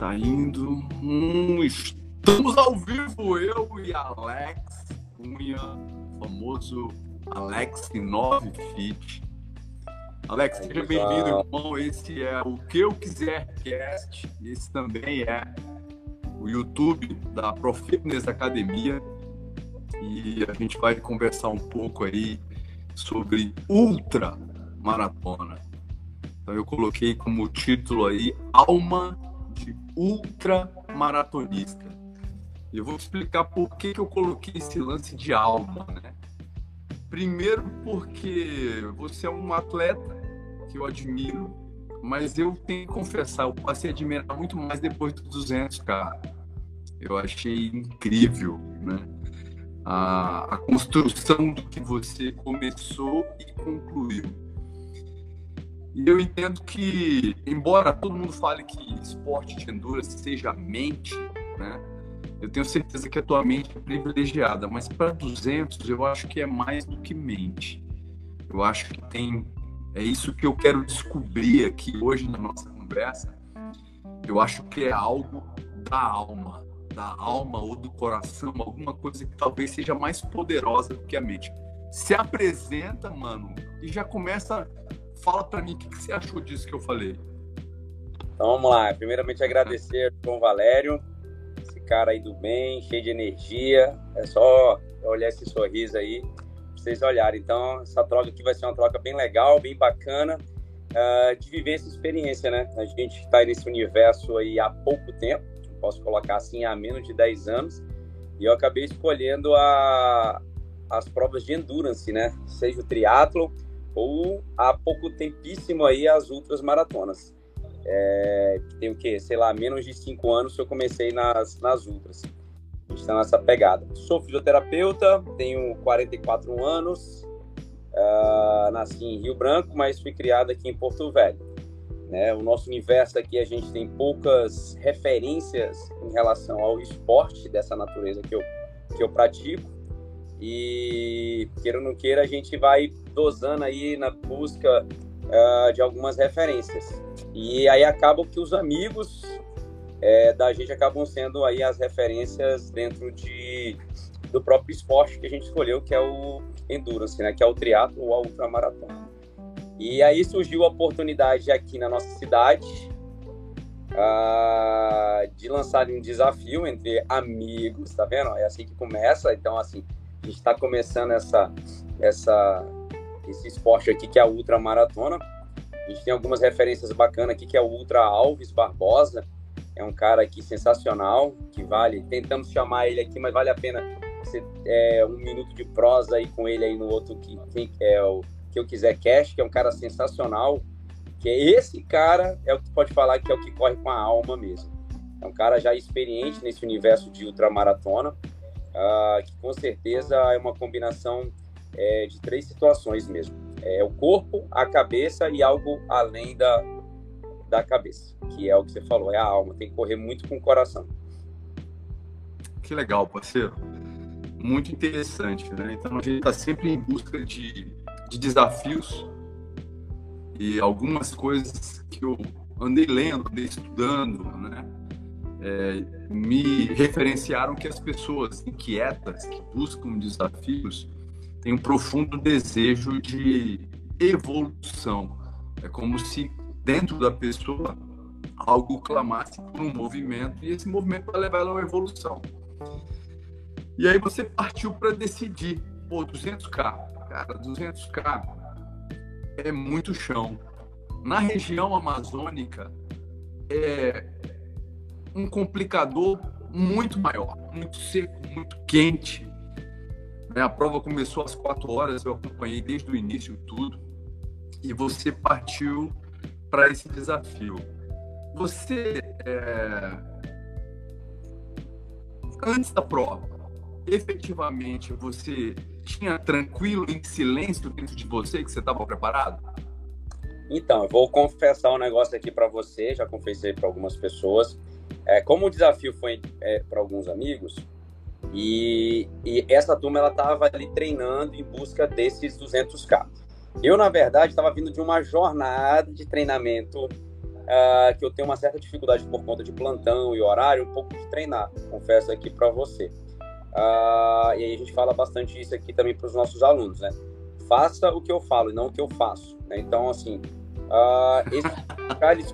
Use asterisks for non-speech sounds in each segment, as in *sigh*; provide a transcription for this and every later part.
está indo. Hum, estamos ao vivo, eu e Alex Cunha, famoso Alex 9 Fit. Alex, seja bem-vindo, irmão. Esse é o Que Eu Quiser Cast. Esse também é o YouTube da Pro Fitness Academia. E a gente vai conversar um pouco aí sobre ultra maratona. Então eu coloquei como título aí Alma de Ultra Maratonista. E eu vou explicar por que, que eu coloquei esse lance de alma, né? Primeiro porque você é um atleta que eu admiro, mas eu tenho que confessar, eu passei a admirar muito mais depois dos 200, cara. Eu achei incrível, né? A, a construção do que você começou e concluiu. E eu entendo que, embora todo mundo fale que esporte de endurance seja mente, né? Eu tenho certeza que a tua mente é privilegiada, mas para 200 eu acho que é mais do que mente. Eu acho que tem é isso que eu quero descobrir aqui hoje na nossa conversa. Eu acho que é algo da alma, da alma ou do coração, alguma coisa que talvez seja mais poderosa do que a mente. Se apresenta, mano, e já começa Fala para mim o que, que, você achou disso que eu falei. Então vamos lá. Primeiramente agradecer o João Valério, esse cara aí do bem, cheio de energia. É só olhar esse sorriso aí vocês olharem. Então essa troca aqui vai ser uma troca bem legal, bem bacana. Uh, de viver essa experiência, né? A gente está nesse universo aí há pouco tempo, posso colocar assim, há menos de 10 anos, e eu acabei escolhendo a, as provas de endurance, né? Seja o triatlo ou há pouco tempíssimo aí as ultras maratonas. É, tem o que, sei lá, menos de cinco anos eu comecei nas, nas ultras. A gente está nessa pegada. Sou fisioterapeuta, tenho 44 anos, uh, nasci em Rio Branco, mas fui criado aqui em Porto Velho. Né? O nosso universo aqui, a gente tem poucas referências em relação ao esporte dessa natureza que eu, que eu pratico. E queira ou não queira, a gente vai dosando aí na busca uh, de algumas referências. E aí acaba que os amigos é, da gente acabam sendo aí as referências dentro de, do próprio esporte que a gente escolheu, que é o endurance, né? Que é o triatlo ou a ultramaratona. E aí surgiu a oportunidade aqui na nossa cidade uh, de lançar um desafio entre amigos, tá vendo? É assim que começa. Então, assim, a gente está começando essa, essa esse esporte aqui que é a ultra maratona. A gente tem algumas referências bacanas aqui que é o Ultra Alves Barbosa, é um cara aqui sensacional que vale. Tentamos chamar ele aqui, mas vale a pena você, é, um minuto de prosa aí com ele aí no outro que é o que eu quiser cash, que é um cara sensacional. Que é esse cara é o que pode falar que é o que corre com a alma mesmo. É um cara já experiente nesse universo de ultramaratona, uh, que com certeza é uma combinação é, de três situações mesmo. É o corpo, a cabeça e algo além da, da cabeça, que é o que você falou, é a alma, tem que correr muito com o coração. Que legal, parceiro. Muito interessante, né? Então a gente está sempre em busca de, de desafios e algumas coisas que eu andei lendo, andei estudando, né? É, me referenciaram que as pessoas inquietas, que buscam desafios, tem um profundo desejo de evolução. É como se dentro da pessoa algo clamasse por um movimento e esse movimento vai levar ela a uma evolução. E aí você partiu para decidir, pô, 200k, cara, 200k é muito chão. Na região amazônica é um complicador muito maior, muito seco, muito quente, né? A prova começou às quatro horas, eu acompanhei desde o início tudo. E você partiu para esse desafio. Você, é... antes da prova, efetivamente você tinha tranquilo, em silêncio dentro de você que você estava preparado? Então, eu vou confessar um negócio aqui para você, já confessei para algumas pessoas. É, como o desafio foi é, para alguns amigos, e, e essa turma ela estava ali treinando em busca desses 200k. Eu, na verdade, estava vindo de uma jornada de treinamento uh, que eu tenho uma certa dificuldade por conta de plantão e horário, um pouco de treinar, confesso aqui para você. Uh, e aí a gente fala bastante isso aqui também para os nossos alunos, né? Faça o que eu falo e não o que eu faço. Né? Então, assim, uh, esse,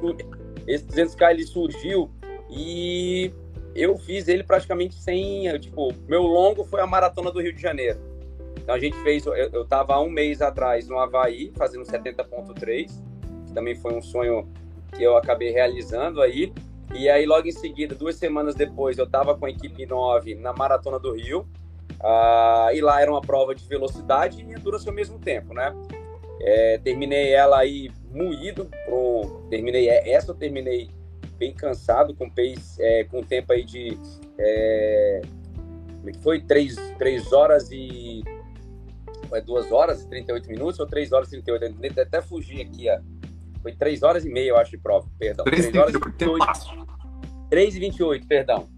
esse 200K ele surgiu e eu fiz ele praticamente sem, tipo, meu longo foi a maratona do Rio de Janeiro. Então a gente fez, eu, eu tava há um mês atrás no Havaí, fazendo 70.3, que também foi um sonho que eu acabei realizando aí. E aí, logo em seguida, duas semanas depois, eu estava com a equipe 9 na Maratona do Rio. Uh, e lá era uma prova de velocidade e endurance ao mesmo tempo, né? É, terminei ela aí moído. Pro, terminei essa, eu terminei bem cansado, com pace, é, com tempo aí de. É, como é que foi? 3, 3 horas e. É 2 horas e 38 minutos ou 3 horas e 38? Até fugir aqui, ó. Foi 3 horas e meia, eu acho, de prova, perdão. 3, 3 horas e 28. 3 e 28, perdão.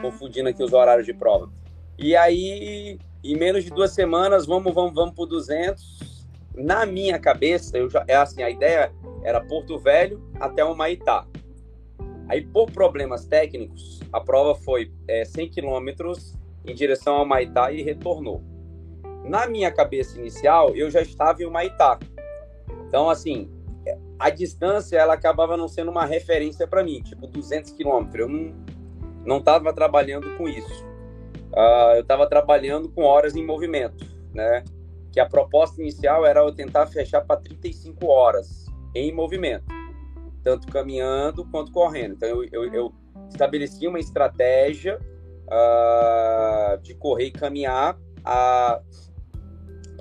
Confundindo aqui os horários de prova. E aí, em menos de duas semanas, vamos, vamos, vamos pro 200. Na minha cabeça, eu já, é assim, a ideia era Porto Velho até o Maitá. Aí, por problemas técnicos, a prova foi é, 100 quilômetros em direção ao Maitá e retornou. Na minha cabeça inicial, eu já estava em Maitá. Então, assim, a distância ela acabava não sendo uma referência para mim, tipo 200 quilômetros. Eu não não estava trabalhando com isso. Uh, eu estava trabalhando com horas em movimento, né? Que a proposta inicial era eu tentar fechar para 35 horas em movimento, tanto caminhando quanto correndo. Então eu, eu, eu estabeleci uma estratégia uh, de correr e caminhar para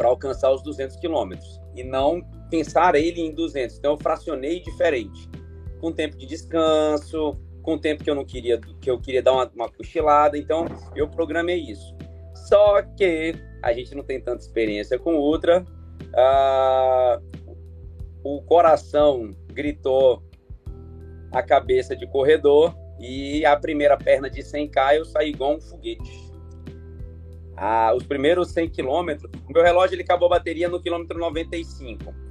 alcançar os 200 quilômetros e não pensar ele em 200. Então eu fracionei diferente, com tempo de descanso, com tempo que eu não queria, que eu queria dar uma, uma cochilada. Então eu programei isso. Só que a gente não tem tanta experiência com ultra. Ah, o coração gritou a cabeça de corredor e a primeira perna de 100k eu saí igual um foguete. Ah, os primeiros 100 quilômetros, o meu relógio ele acabou a bateria no quilômetro 95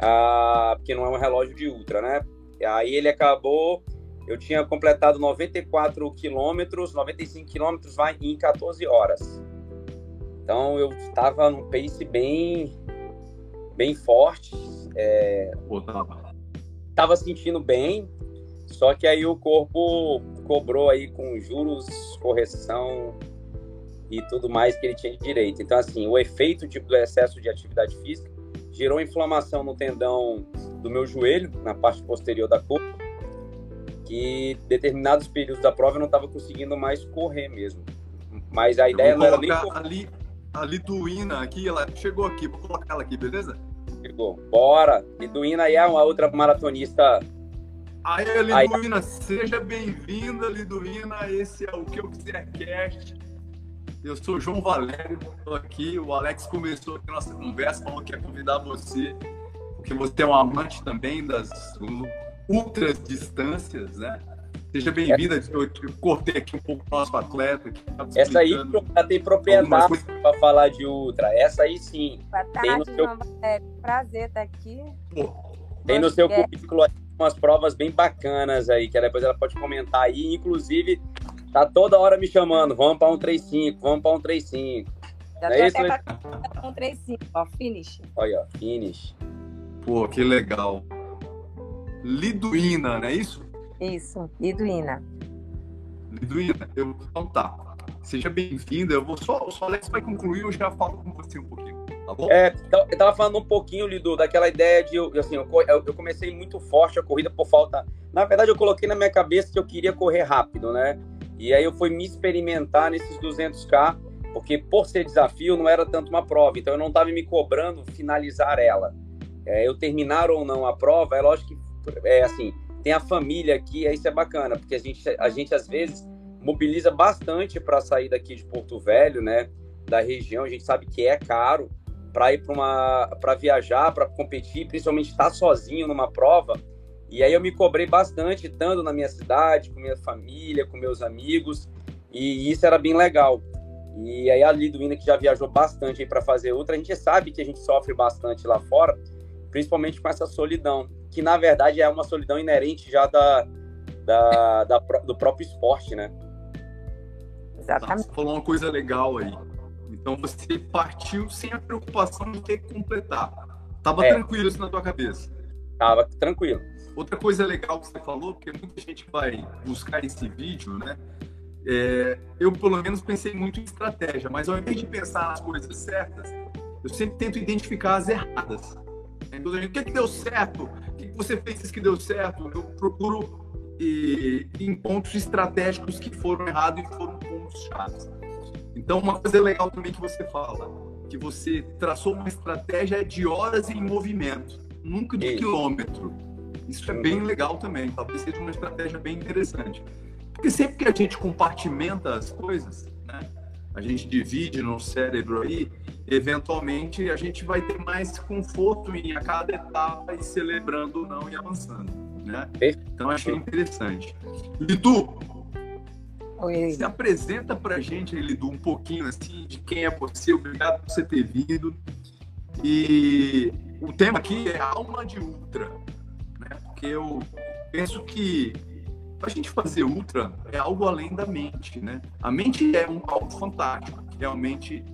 ah, porque não é um relógio de ultra, né? Aí ele acabou, eu tinha completado 94 quilômetros, 95 quilômetros vai em 14 horas. Então eu estava num pace bem, bem forte. É, tava sentindo bem, só que aí o corpo cobrou aí com juros, correção e tudo mais que ele tinha de direito. Então, assim, o efeito tipo, do excesso de atividade física gerou inflamação no tendão do meu joelho, na parte posterior da coxa, que determinados períodos da prova eu não estava conseguindo mais correr mesmo. Mas a ideia não era nem ali a Liduína aqui, ela chegou aqui, vou colocar ela aqui, beleza? Chegou. Bora. Liduína aí é uma outra maratonista. Aí, Liduína, aí... seja bem-vinda, Liduína. Esse é o que eu quiser cast. Eu sou João Valério, estou aqui. O Alex começou a nossa conversa, falou que ia convidar você, porque você é um amante também das ultras distâncias, né? Seja bem-vinda. Eu, eu, cortei aqui um pouco o nosso atleta. Essa aí já tem propriedade para falar de ultra. Essa aí sim. Boa tarde, tem no seu... Valério. Prazer estar aqui. Pô. Tem no seu currículo umas provas bem bacanas aí, que depois ela pode comentar aí. Inclusive, Tá toda hora me chamando, vamos para um 35, vamos para um 35. Já é isso, né? um 35, ó, finish. Olha, ó, finish. Pô, que legal. Liduína, não é isso? Isso, Liduína. Liduína, eu, então tá. Seja bem-vinda. Eu vou só, só Alex vai concluir, eu já falo com você um pouquinho. Tá? É, então, eu tava falando um pouquinho, Lidu, daquela ideia de, assim, eu, eu comecei muito forte a corrida por falta. Na verdade, eu coloquei na minha cabeça que eu queria correr rápido, né? E aí eu fui me experimentar nesses 200K, porque por ser desafio não era tanto uma prova, então eu não estava me cobrando finalizar ela. É, eu terminar ou não a prova, é lógico que, é assim, tem a família aqui, aí isso é bacana, porque a gente, a gente às vezes mobiliza bastante para sair daqui de Porto Velho, né, da região, a gente sabe que é caro para ir para uma para viajar, para competir, principalmente estar tá sozinho numa prova, e aí eu me cobrei bastante, estando na minha cidade, com minha família, com meus amigos, e isso era bem legal. E aí a Liduína, que já viajou bastante para fazer outra, a gente sabe que a gente sofre bastante lá fora principalmente com essa solidão, que na verdade é uma solidão inerente já da, da, da do próprio esporte, né? Exatamente. Você falou uma coisa legal aí. Então você *laughs* partiu sem a preocupação de ter que completar. Tava é. tranquilo isso na tua cabeça? Tava tranquilo. Outra coisa legal que você falou, porque muita gente vai buscar esse vídeo, né? É, eu, pelo menos, pensei muito em estratégia, mas ao invés de pensar nas coisas certas, eu sempre tento identificar as erradas. Então, o que, é que deu certo? O que, que você fez que deu certo? Eu procuro e, em pontos estratégicos que foram errados e foram pontos chaves. Então, uma coisa legal também que você fala, que você traçou uma estratégia de horas em movimento, nunca de Isso. quilômetro. Isso é bem legal também, talvez seja uma estratégia bem interessante. Porque sempre que a gente compartimenta as coisas, né, a gente divide no cérebro aí, eventualmente a gente vai ter mais conforto em a cada etapa e celebrando ou não e avançando né? Então achei interessante. Lidu, Oi. se apresenta pra gente, Lidu, um pouquinho assim de quem é você. Obrigado por você ter vindo. E o tema aqui é alma de ultra, né? Porque eu penso que a gente fazer ultra é algo além da mente, né? A mente é um algo fantástico, realmente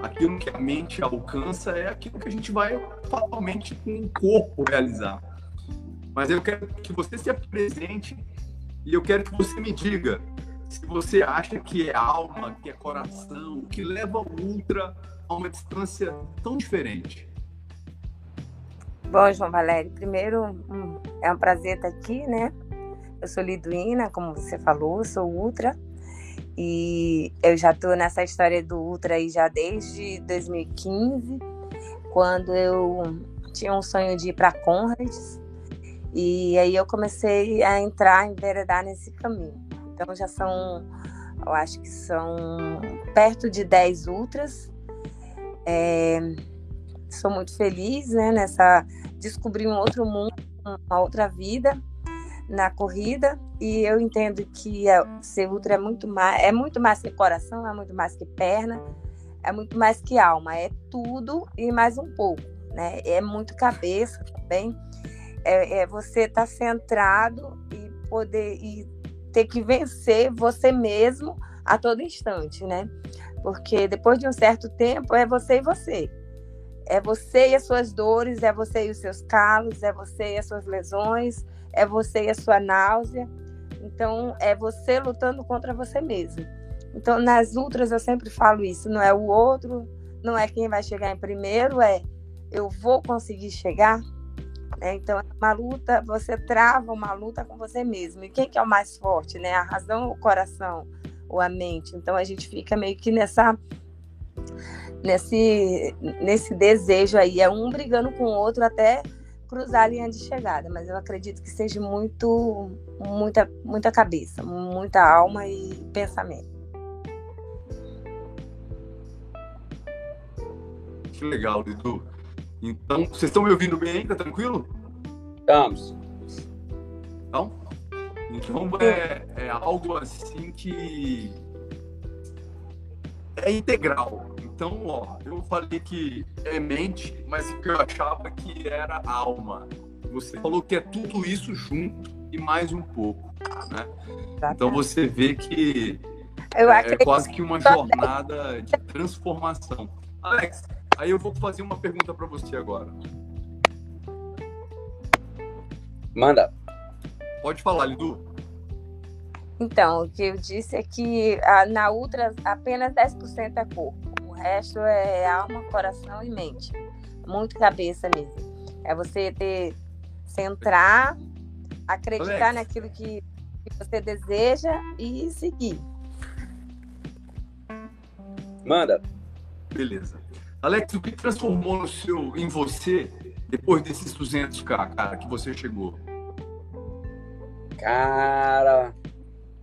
aquilo que a mente alcança é aquilo que a gente vai fatalmente com o corpo realizar. Mas eu quero que você se apresente e eu quero que você me diga se você acha que é alma, que é coração, que leva o ultra a uma distância tão diferente. Bom, João Valério, primeiro hum, é um prazer estar aqui, né? Eu sou liduína, como você falou, sou ultra. E eu já estou nessa história do ultra aí já desde 2015, quando eu tinha um sonho de ir para Conrads e aí eu comecei a entrar, enveredar nesse caminho. Então já são, eu acho que são perto de 10 ultras. É, sou muito feliz né, nessa descobrir um outro mundo, uma outra vida na corrida e eu entendo que ser ultra é muito mais é muito mais que coração, é muito mais que perna, é muito mais que alma, é tudo e mais um pouco, né? É muito cabeça também é, é você estar tá centrado e poder e ter que vencer você mesmo a todo instante, né? Porque depois de um certo tempo é você e você. É você e as suas dores, é você e os seus calos, é você e as suas lesões, é você e a sua náusea. Então, é você lutando contra você mesmo. Então, nas ultras eu sempre falo isso, não é o outro, não é quem vai chegar em primeiro, é eu vou conseguir chegar, né? Então, é uma luta, você trava uma luta com você mesmo. E quem que é o mais forte, né? A razão o coração ou a mente? Então, a gente fica meio que nessa nesse nesse desejo aí, é um brigando com o outro até cruzar a linha de chegada, mas eu acredito que seja muito muita muita cabeça, muita alma e pensamento. Que legal, Lidu. Então, vocês estão me ouvindo bem? Tá tranquilo? Estamos. Então, então é, é algo assim que é integral. Então, ó, eu falei que é mente, mas o que eu achava que era alma. Você falou que é tudo isso junto e mais um pouco, né? Então você vê que é, é quase que uma jornada de transformação. Alex, Aí eu vou fazer uma pergunta para você agora. Manda. Pode falar, Lidu. Então, o que eu disse é que a, na Ultra apenas 10% é corpo. O resto é alma, coração e mente. Muito cabeça mesmo. É você ter, centrar, acreditar Alex. naquilo que, que você deseja e seguir. Manda. Beleza. Alex, o que transformou no seu, em você depois desses 200k, cara, que você chegou? Cara,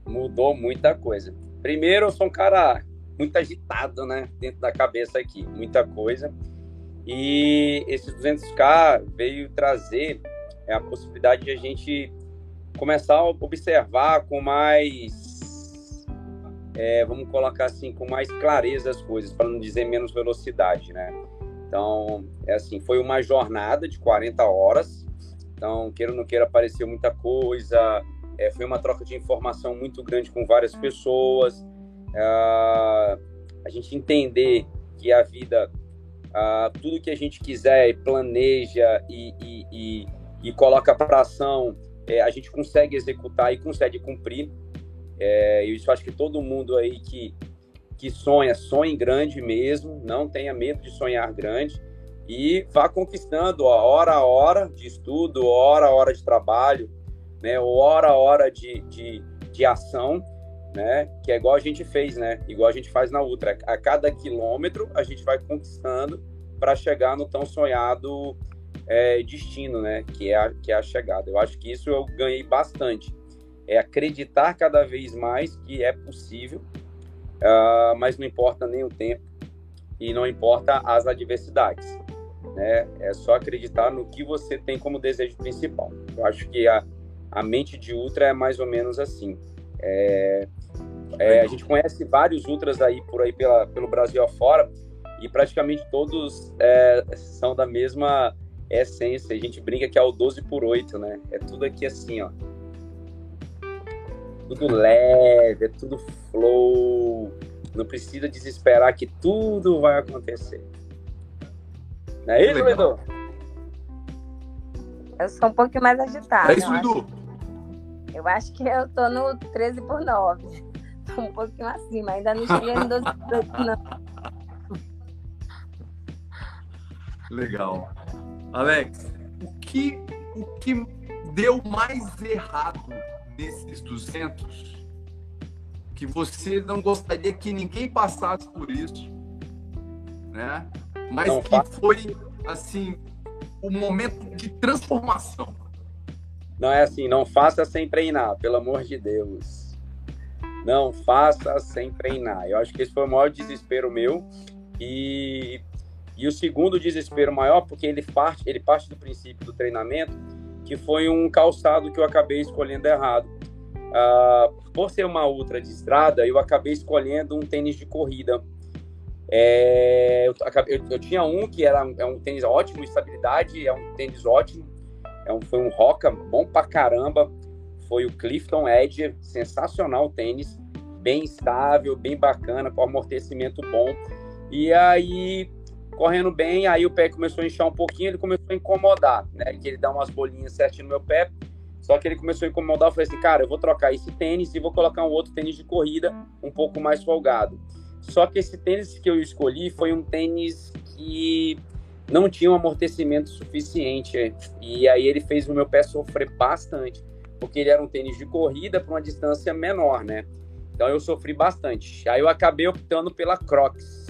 mudou muita coisa. Primeiro, eu sou um cara muito agitado, né? Dentro da cabeça aqui, muita coisa. E esses 200k veio trazer é, a possibilidade de a gente começar a observar com mais é, vamos colocar assim, com mais clareza as coisas, para não dizer menos velocidade, né? Então, é assim, foi uma jornada de 40 horas. Então, queira ou não queira, apareceu muita coisa. É, foi uma troca de informação muito grande com várias pessoas. É, a gente entender que a vida, ah, tudo que a gente quiser, planeja e, e, e, e coloca para ação, é, a gente consegue executar e consegue cumprir. É, eu acho que todo mundo aí que, que sonha, sonhe grande mesmo, não tenha medo de sonhar grande e vá conquistando ó, hora a hora de estudo, hora a hora de trabalho, né, hora a hora de, de, de ação, né, que é igual a gente fez, né, igual a gente faz na Ultra. A cada quilômetro a gente vai conquistando para chegar no tão sonhado é, destino, né, que é, a, que é a chegada. Eu acho que isso eu ganhei bastante. É acreditar cada vez mais que é possível uh, mas não importa nem o tempo e não importa as adversidades. Né? É só acreditar no que você tem como desejo principal. Eu acho que a, a mente de Ultra é mais ou menos assim. É, é, a gente conhece vários Ultras aí por aí pela, pelo Brasil afora e praticamente todos é, são da mesma essência. A gente brinca que é o 12 por 8, né? É tudo aqui assim, ó tudo leve, é tudo flow. Não precisa desesperar que tudo vai acontecer. Não é isso, Edu? Eu sou um pouquinho mais agitada. É isso, Edu? Eu acho que eu tô no 13 por 9. *laughs* Tô um pouquinho acima, ainda não cheguei no 12 por 8, não. Legal. Alex, o que, o que deu mais errado desses 200 que você não gostaria que ninguém passasse por isso, né? Mas não, que foi assim o momento de transformação. Não é assim, não faça sem treinar, pelo amor de Deus. Não faça sem treinar. Eu acho que esse foi o maior desespero meu e e o segundo desespero maior porque ele parte ele parte do princípio do treinamento que foi um calçado que eu acabei escolhendo errado. Uh, por ser uma ultra de estrada, eu acabei escolhendo um tênis de corrida. É, eu, eu, eu, tinha um que era é um tênis ótimo, estabilidade, é um tênis ótimo. É um, foi um Roca bom pra caramba. Foi o Clifton Edge, sensacional tênis, bem estável, bem bacana, com amortecimento bom. E aí correndo bem, aí o pé começou a inchar um pouquinho, ele começou a incomodar, né? Que ele dá umas bolinhas certinho no meu pé. Só que ele começou a incomodar, eu falei assim, cara, eu vou trocar esse tênis e vou colocar um outro tênis de corrida um pouco mais folgado. Só que esse tênis que eu escolhi foi um tênis que não tinha um amortecimento suficiente. E aí ele fez o meu pé sofrer bastante, porque ele era um tênis de corrida para uma distância menor, né? Então eu sofri bastante. Aí eu acabei optando pela Crocs.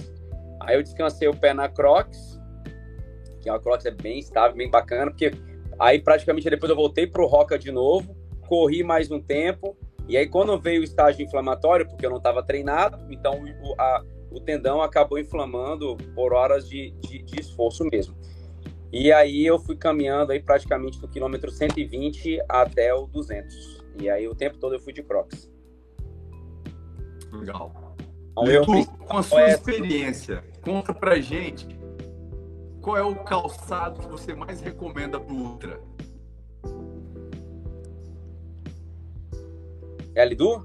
Aí eu descansei o pé na Crocs, que é uma Crocs é bem estável, bem bacana, porque aí praticamente depois eu voltei pro Roca de novo, corri mais um tempo, e aí quando veio o estágio inflamatório, porque eu não estava treinado, então o, a, o tendão acabou inflamando por horas de, de, de, esforço mesmo. E aí eu fui caminhando aí praticamente do quilômetro 120 até o 200. E aí o tempo todo eu fui de Crocs. Legal. Então, com a sua experiência, Conta pra gente qual é o calçado que você mais recomenda pro Ultra. É Lidu?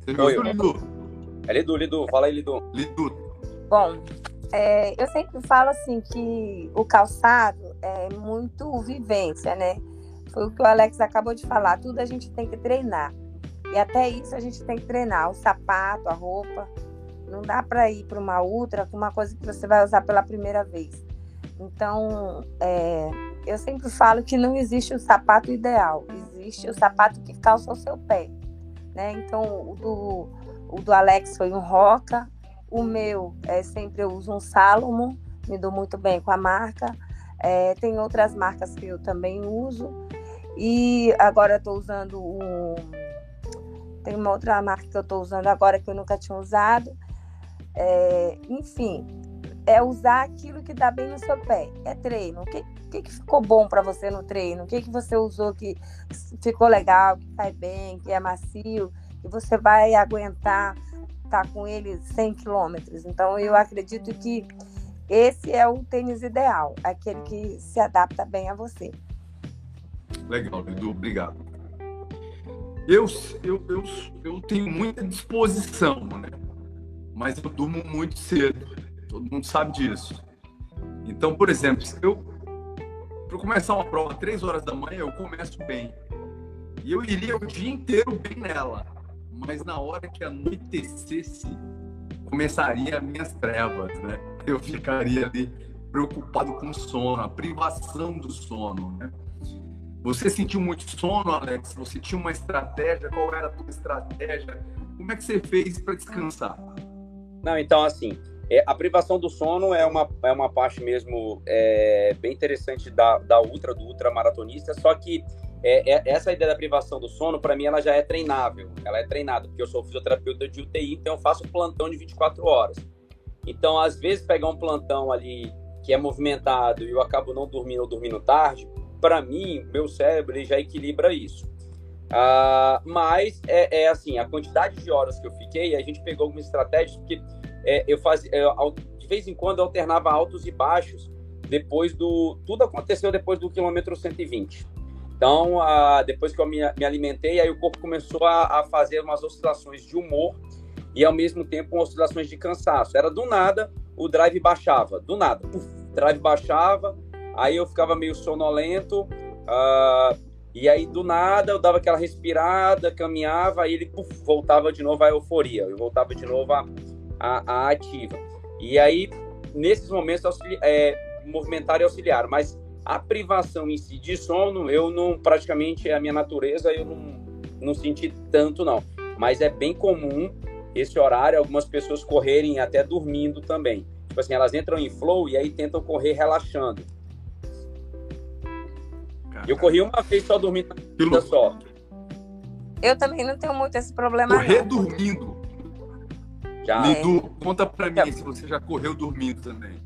Você ouviu, Lidu? É Lidu, Lidu. Fala aí, Lidu. Lidu. Bom, é, eu sempre falo assim que o calçado é muito vivência, né? Foi o que o Alex acabou de falar. Tudo a gente tem que treinar. E até isso a gente tem que treinar. O sapato, a roupa. Não dá para ir para uma ultra com uma coisa que você vai usar pela primeira vez. Então, é, eu sempre falo que não existe o sapato ideal, existe o sapato que calça o seu pé. Né? Então, o do, o do Alex foi um Roca, o meu é, sempre eu uso um Salomon, me dou muito bem com a marca. É, tem outras marcas que eu também uso. E agora estou usando um. Tem uma outra marca que eu estou usando agora que eu nunca tinha usado. É, enfim, é usar aquilo que dá bem no seu pé. É treino. O que, que, que ficou bom para você no treino? O que, que você usou que ficou legal, que cai bem, que é macio, que você vai aguentar estar tá com ele 100 quilômetros? Então, eu acredito que esse é o tênis ideal, aquele que se adapta bem a você. Legal, Edu, obrigado. Eu, eu, eu, eu tenho muita disposição, né? Mas eu durmo muito cedo. Todo mundo sabe disso. Então, por exemplo, eu para começar uma prova três horas da manhã, eu começo bem. E eu iria o dia inteiro bem nela. Mas na hora que anoitecesse, começaria as minhas trevas, né? Eu ficaria ali preocupado com o sono, a privação do sono, né? Você sentiu muito sono, Alex? Você tinha uma estratégia? Qual era a tua estratégia? Como é que você fez para descansar? Não, então assim, é, a privação do sono é uma, é uma parte mesmo é, bem interessante da, da ultra, do ultramaratonista, só que é, é, essa ideia da privação do sono, para mim, ela já é treinável. Ela é treinada, porque eu sou fisioterapeuta de UTI, então eu faço plantão de 24 horas. Então, às vezes, pegar um plantão ali que é movimentado e eu acabo não dormindo ou dormindo tarde, para mim, meu cérebro já equilibra isso. Uh, mas é, é, assim, a quantidade de horas que eu fiquei, a gente pegou algumas estratégias, porque é, eu fazia, de vez em quando eu alternava altos e baixos depois do. Tudo aconteceu depois do quilômetro 120. Então, uh, depois que eu me, me, alimentei, aí o corpo começou a, a, fazer umas oscilações de humor e ao mesmo tempo oscilações de cansaço. Era do nada, o drive baixava, do nada, o drive baixava, aí eu ficava meio sonolento, uh, e aí do nada eu dava aquela respirada, caminhava, aí ele puf, voltava de novo à euforia, eu voltava de novo à, à, à ativa. E aí, nesses momentos, auxili é, movimentar e auxiliar, mas a privação em si de sono, eu não, praticamente, é a minha natureza, eu não, não senti tanto não. Mas é bem comum esse horário, algumas pessoas correrem até dormindo também. Tipo assim, elas entram em flow e aí tentam correr relaxando. Eu corri uma vez só dormindo na só. Eu também não tenho muito esse problema. Correr não. dormindo. Já. Lidu, é. conta pra mim se você já correu dormindo também.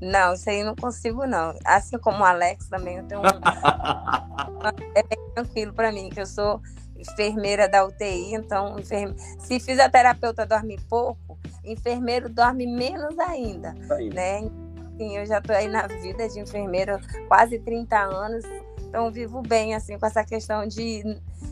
Não, isso aí não consigo, não. Assim como o Alex também, eu tenho um... *laughs* é bem tranquilo para mim, que eu sou enfermeira da UTI, então enferme... se fisioterapeuta dorme pouco, enfermeiro dorme menos ainda, né? Enfim, eu já estou aí na vida de enfermeira quase 30 anos, então vivo bem assim com essa questão de,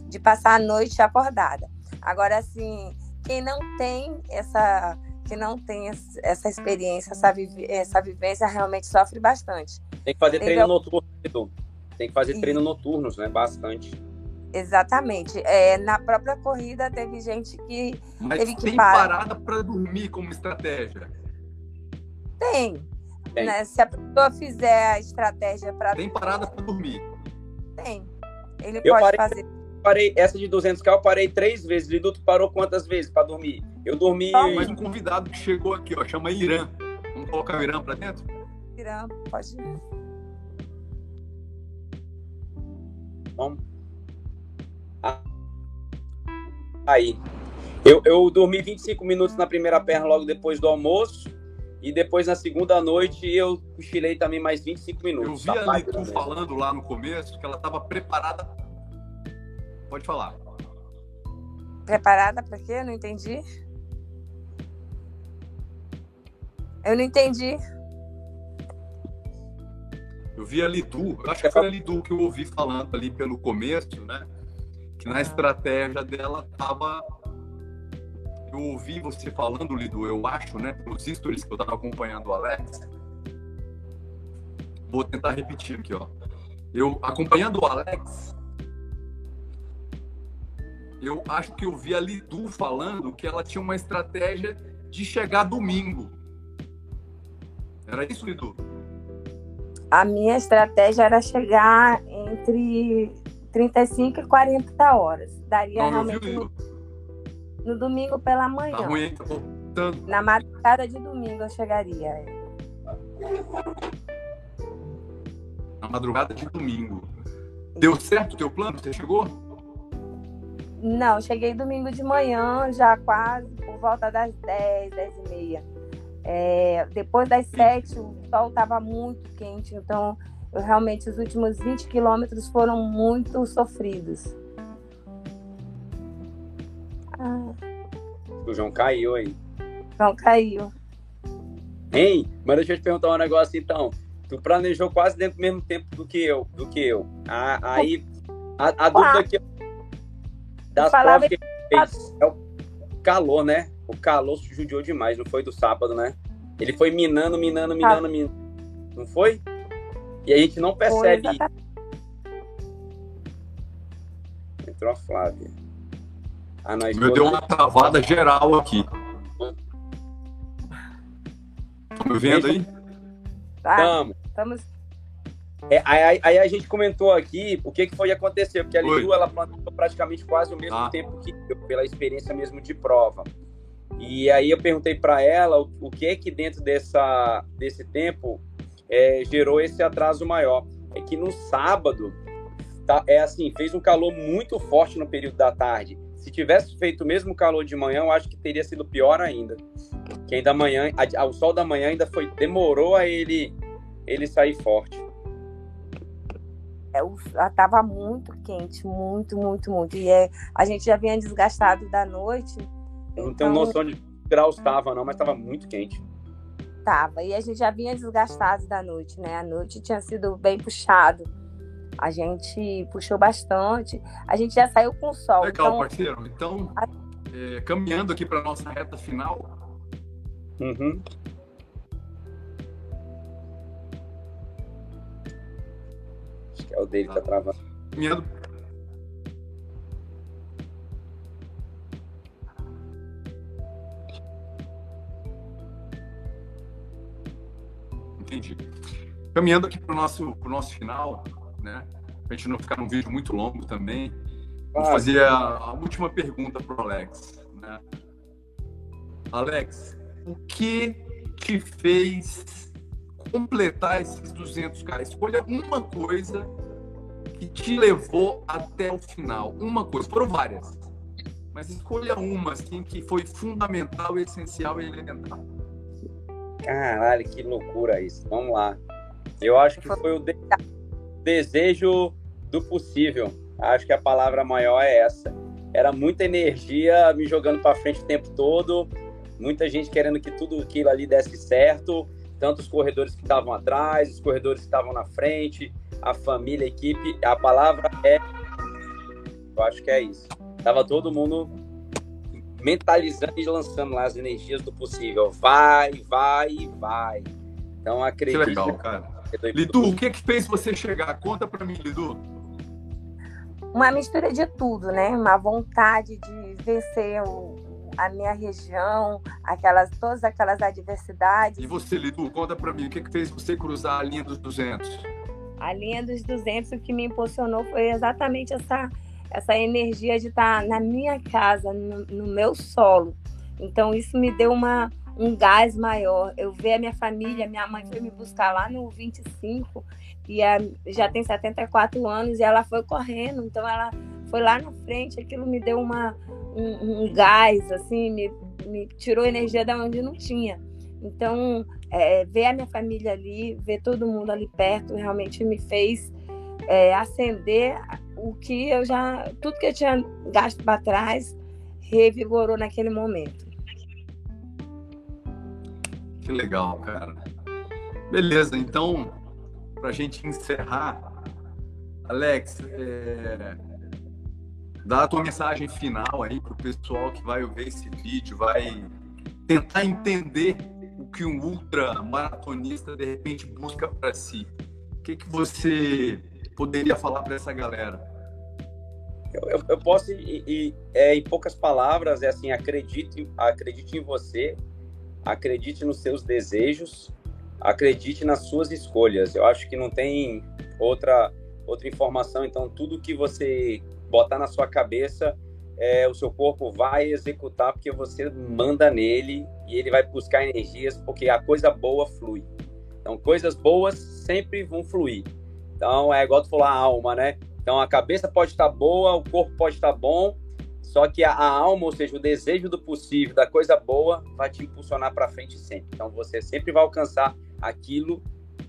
de passar a noite acordada. Agora, assim, quem não tem essa que não tem essa experiência, essa, essa vivência, realmente sofre bastante. Tem que fazer treino noturno, Tem que fazer treino noturnos, né? Bastante. Exatamente. É, na própria corrida teve gente que Mas teve que tem parar. parada para dormir como estratégia? Tem. tem. Né? Se a pessoa fizer a estratégia para Tem parada para dormir tem. Ele eu pode parei, fazer. Parei, essa de 200k eu parei três vezes. Liduto parou quantas vezes para dormir? Eu dormi. Tá, mais um convidado que chegou aqui, ó, chama Irã. Vamos colocar o Irã para dentro? Irã, pode ir. Vamos. Aí. Eu, eu dormi 25 minutos na primeira perna logo depois do almoço. E depois, na segunda noite, eu cochilei também mais 25 minutos. Eu vi a Litu falando lá no começo que ela estava preparada. Pode falar. Preparada para quê? Eu não entendi. Eu não entendi. Eu vi a Lidu, eu acho que foi a Lidu que eu ouvi falando ali pelo começo, né? Que na estratégia dela estava eu ouvi você falando, Lido, eu acho, né, pelos stories que eu estava acompanhando o Alex. Vou tentar repetir aqui, ó. Eu acompanhando o Alex, eu acho que eu vi a Lidu falando que ela tinha uma estratégia de chegar domingo. Era isso, Lidu? A minha estratégia era chegar entre 35 e 40 horas. Daria Não, realmente. No domingo pela manhã. Tá ruim, tá voltando. Na madrugada de domingo eu chegaria. É. Na madrugada de domingo. Deu certo o teu plano? Você chegou? Não, cheguei domingo de manhã, já quase por volta das 10, 10 e meia. É, depois das 7, o sol estava muito quente, então eu, realmente os últimos 20 quilômetros foram muito sofridos. O João caiu aí. João caiu. Hein? Mas deixa eu te perguntar um negócio então. Tu planejou quase dentro do mesmo tempo do que eu, do que eu. aí a, a dúvida que das provas que fez é o calor, né? O calor se judiou demais, não foi do sábado, né? Ele foi minando, minando, minando, ah. minando. Não foi? E a gente não percebe. Entrou a Flávia. Ah, nós Me deu uma travada geral aqui. Tá me vendo aí? Tá. Estamos. É, aí, aí, a gente comentou aqui o que, que foi acontecer, porque a Lidu ela plantou praticamente quase o mesmo ah. tempo que eu, pela experiência mesmo de prova. E aí eu perguntei para ela o, o, que que dentro dessa, desse tempo é, gerou esse atraso maior. É que no sábado, tá, é assim, fez um calor muito forte no período da tarde. Se tivesse feito o mesmo calor de manhã, eu acho que teria sido pior ainda. Que ainda manhã, a, o sol da manhã ainda foi demorou a ele ele sair forte. É, tava muito quente, muito, muito, muito. E é, a gente já vinha desgastado da noite. Eu não então... tenho noção de graus estava, não, mas estava muito quente. Tava. E a gente já vinha desgastado da noite, né? A noite tinha sido bem puxado. A gente puxou bastante. A gente já saiu com o sol. Legal, então... parceiro. Então, é, caminhando aqui para nossa reta final. Uhum. Acho que é o dele que tá travando. Caminhando Entendi. Caminhando aqui para o nosso, pro nosso final, né? Para a gente não ficar num vídeo muito longo também, vou fazer a, a última pergunta para o Alex. Né? Alex, o que te fez completar esses 200k? Escolha uma coisa que te levou até o final. Uma coisa, foram várias. Mas escolha uma, assim, que foi fundamental, essencial e elementar. Caralho, que loucura isso. Vamos lá. Eu acho que foi o de... desejo do possível. Acho que a palavra maior é essa. Era muita energia me jogando para frente o tempo todo, muita gente querendo que tudo aquilo ali desse certo, tanto os corredores que estavam atrás, os corredores que estavam na frente, a família, a equipe. A palavra é. Eu acho que é isso. Tava todo mundo mentalizando e lançando lá as energias do possível. Vai, vai, vai. Então acredito. Que legal, cara. Lidu, o que que fez você chegar? Conta para mim, Lidu. Uma mistura de tudo, né? Uma vontade de vencer o, a minha região, aquelas todas aquelas adversidades. E você, Lidu, conta para mim, o que que fez você cruzar a linha dos 200? A linha dos 200, o que me impulsionou foi exatamente essa essa energia de estar na minha casa, no, no meu solo. Então isso me deu uma, um gás maior. Eu ver a minha família, minha mãe foi me buscar lá no 25 e a, já tem 74 anos e ela foi correndo, então ela foi lá na frente, aquilo me deu uma, um, um gás, assim, me, me tirou energia da onde não tinha. Então, é, ver a minha família ali, ver todo mundo ali perto, realmente me fez é, acender o que eu já. Tudo que eu tinha gasto para trás revigorou naquele momento. Que legal, cara. Beleza, então, para a gente encerrar, Alex, é, dá a tua mensagem final aí para o pessoal que vai ver esse vídeo, vai tentar entender o que um ultra maratonista de repente busca para si. O que, que você poderia falar para essa galera? Eu, eu, eu posso, e, e, é, em poucas palavras, é assim: acredite, acredite em você, acredite nos seus desejos, acredite nas suas escolhas. Eu acho que não tem outra, outra informação. Então, tudo que você botar na sua cabeça, é, o seu corpo vai executar porque você manda nele e ele vai buscar energias, porque a coisa boa flui. Então, coisas boas sempre vão fluir. Então, é igual tu falou, a alma, né? Então, a cabeça pode estar boa, o corpo pode estar bom, só que a, a alma, ou seja, o desejo do possível, da coisa boa, vai te impulsionar para frente sempre. Então, você sempre vai alcançar aquilo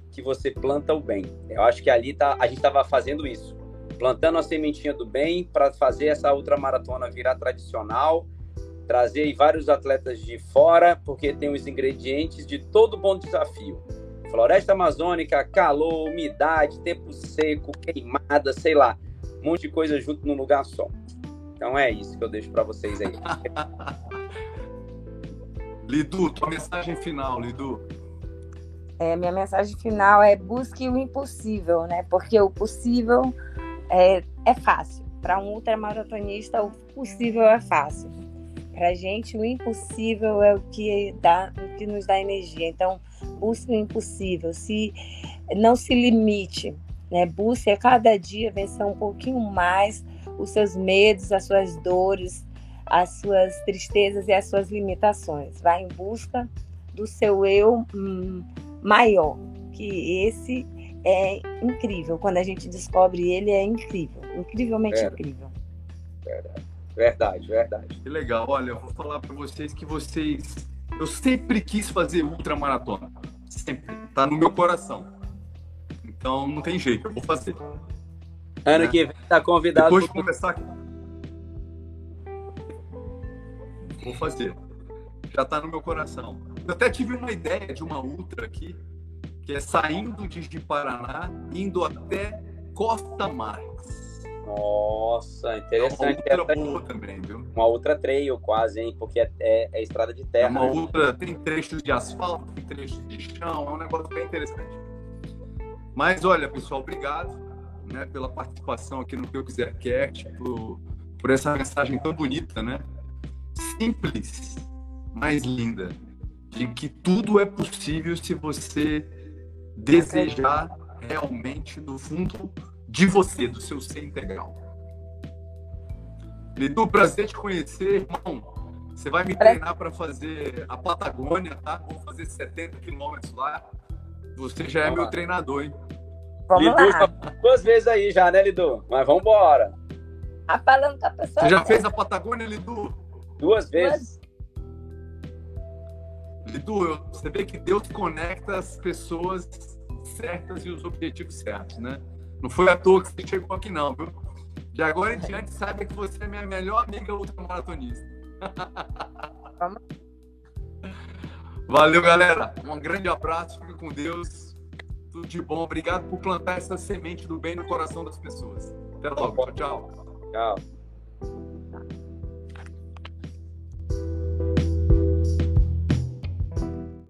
que você planta o bem. Eu acho que ali tá, a gente estava fazendo isso, plantando a sementinha do bem para fazer essa outra maratona virar tradicional, trazer vários atletas de fora, porque tem os ingredientes de todo bom desafio. Floresta amazônica, calor, umidade, tempo seco, queimada, sei lá, um monte de coisa junto num lugar só. Então é isso que eu deixo para vocês aí. *laughs* Lidu, tua mensagem final, Lidu. É, minha mensagem final é busque o impossível, né? Porque o possível é, é fácil. Para um ultramaratonista, o possível é fácil. Para a gente, o impossível é o que, dá, o que nos dá energia. Então, busque o impossível. Se não se limite, né? Busque a cada dia vencer um pouquinho mais os seus medos, as suas dores, as suas tristezas e as suas limitações. Vá em busca do seu eu hum, maior, que esse é incrível. Quando a gente descobre ele, é incrível, incrivelmente incrível. Verdade, verdade, verdade. Que legal. Olha, eu vou falar para vocês que vocês. Eu sempre quis fazer ultramaratona. Sempre. Tá no meu coração. Então não tem jeito, eu vou fazer. Ano né? que vem tá convidado. Depois de começar. Vou fazer. Já tá no meu coração. Eu até tive uma ideia de uma ultra aqui, que é saindo de Paraná, indo até Costa Marques. Nossa, interessante. É uma ultra boa também, viu? Uma ultra trail quase, hein? Porque é, é, é estrada de terra. É uma né? ultra, tem trechos de asfalto, tem trechos de chão, é um negócio bem interessante. Mas olha, pessoal, obrigado né, pela participação aqui no Que Eu Quiser Cast, por, por essa mensagem tão bonita, né? Simples, mas linda, de que tudo é possível se você desejar realmente no fundo de você, do seu ser integral. Lidu, prazer te conhecer, irmão. Você vai me treinar para fazer a Patagônia, tá? Vou fazer 70 quilômetros lá. Você já é meu treinador, hein? Vamos Lidu lá. duas vezes aí já, né, Lidu? Mas vamos embora. Tá falando com a pessoa. Você já fez a Patagônia, Lidu? Duas vezes. Lidu, eu, você vê que Deus conecta as pessoas certas e os objetivos certos, né? Não foi à toa que você chegou aqui, não, viu? De agora em diante, saiba que você é minha melhor amiga ultramaratonista. Valeu, galera. Um grande abraço. Fique com Deus tudo de bom. Obrigado por plantar essa semente do bem no coração das pessoas. Até logo. Tchau. Tchau. tchau.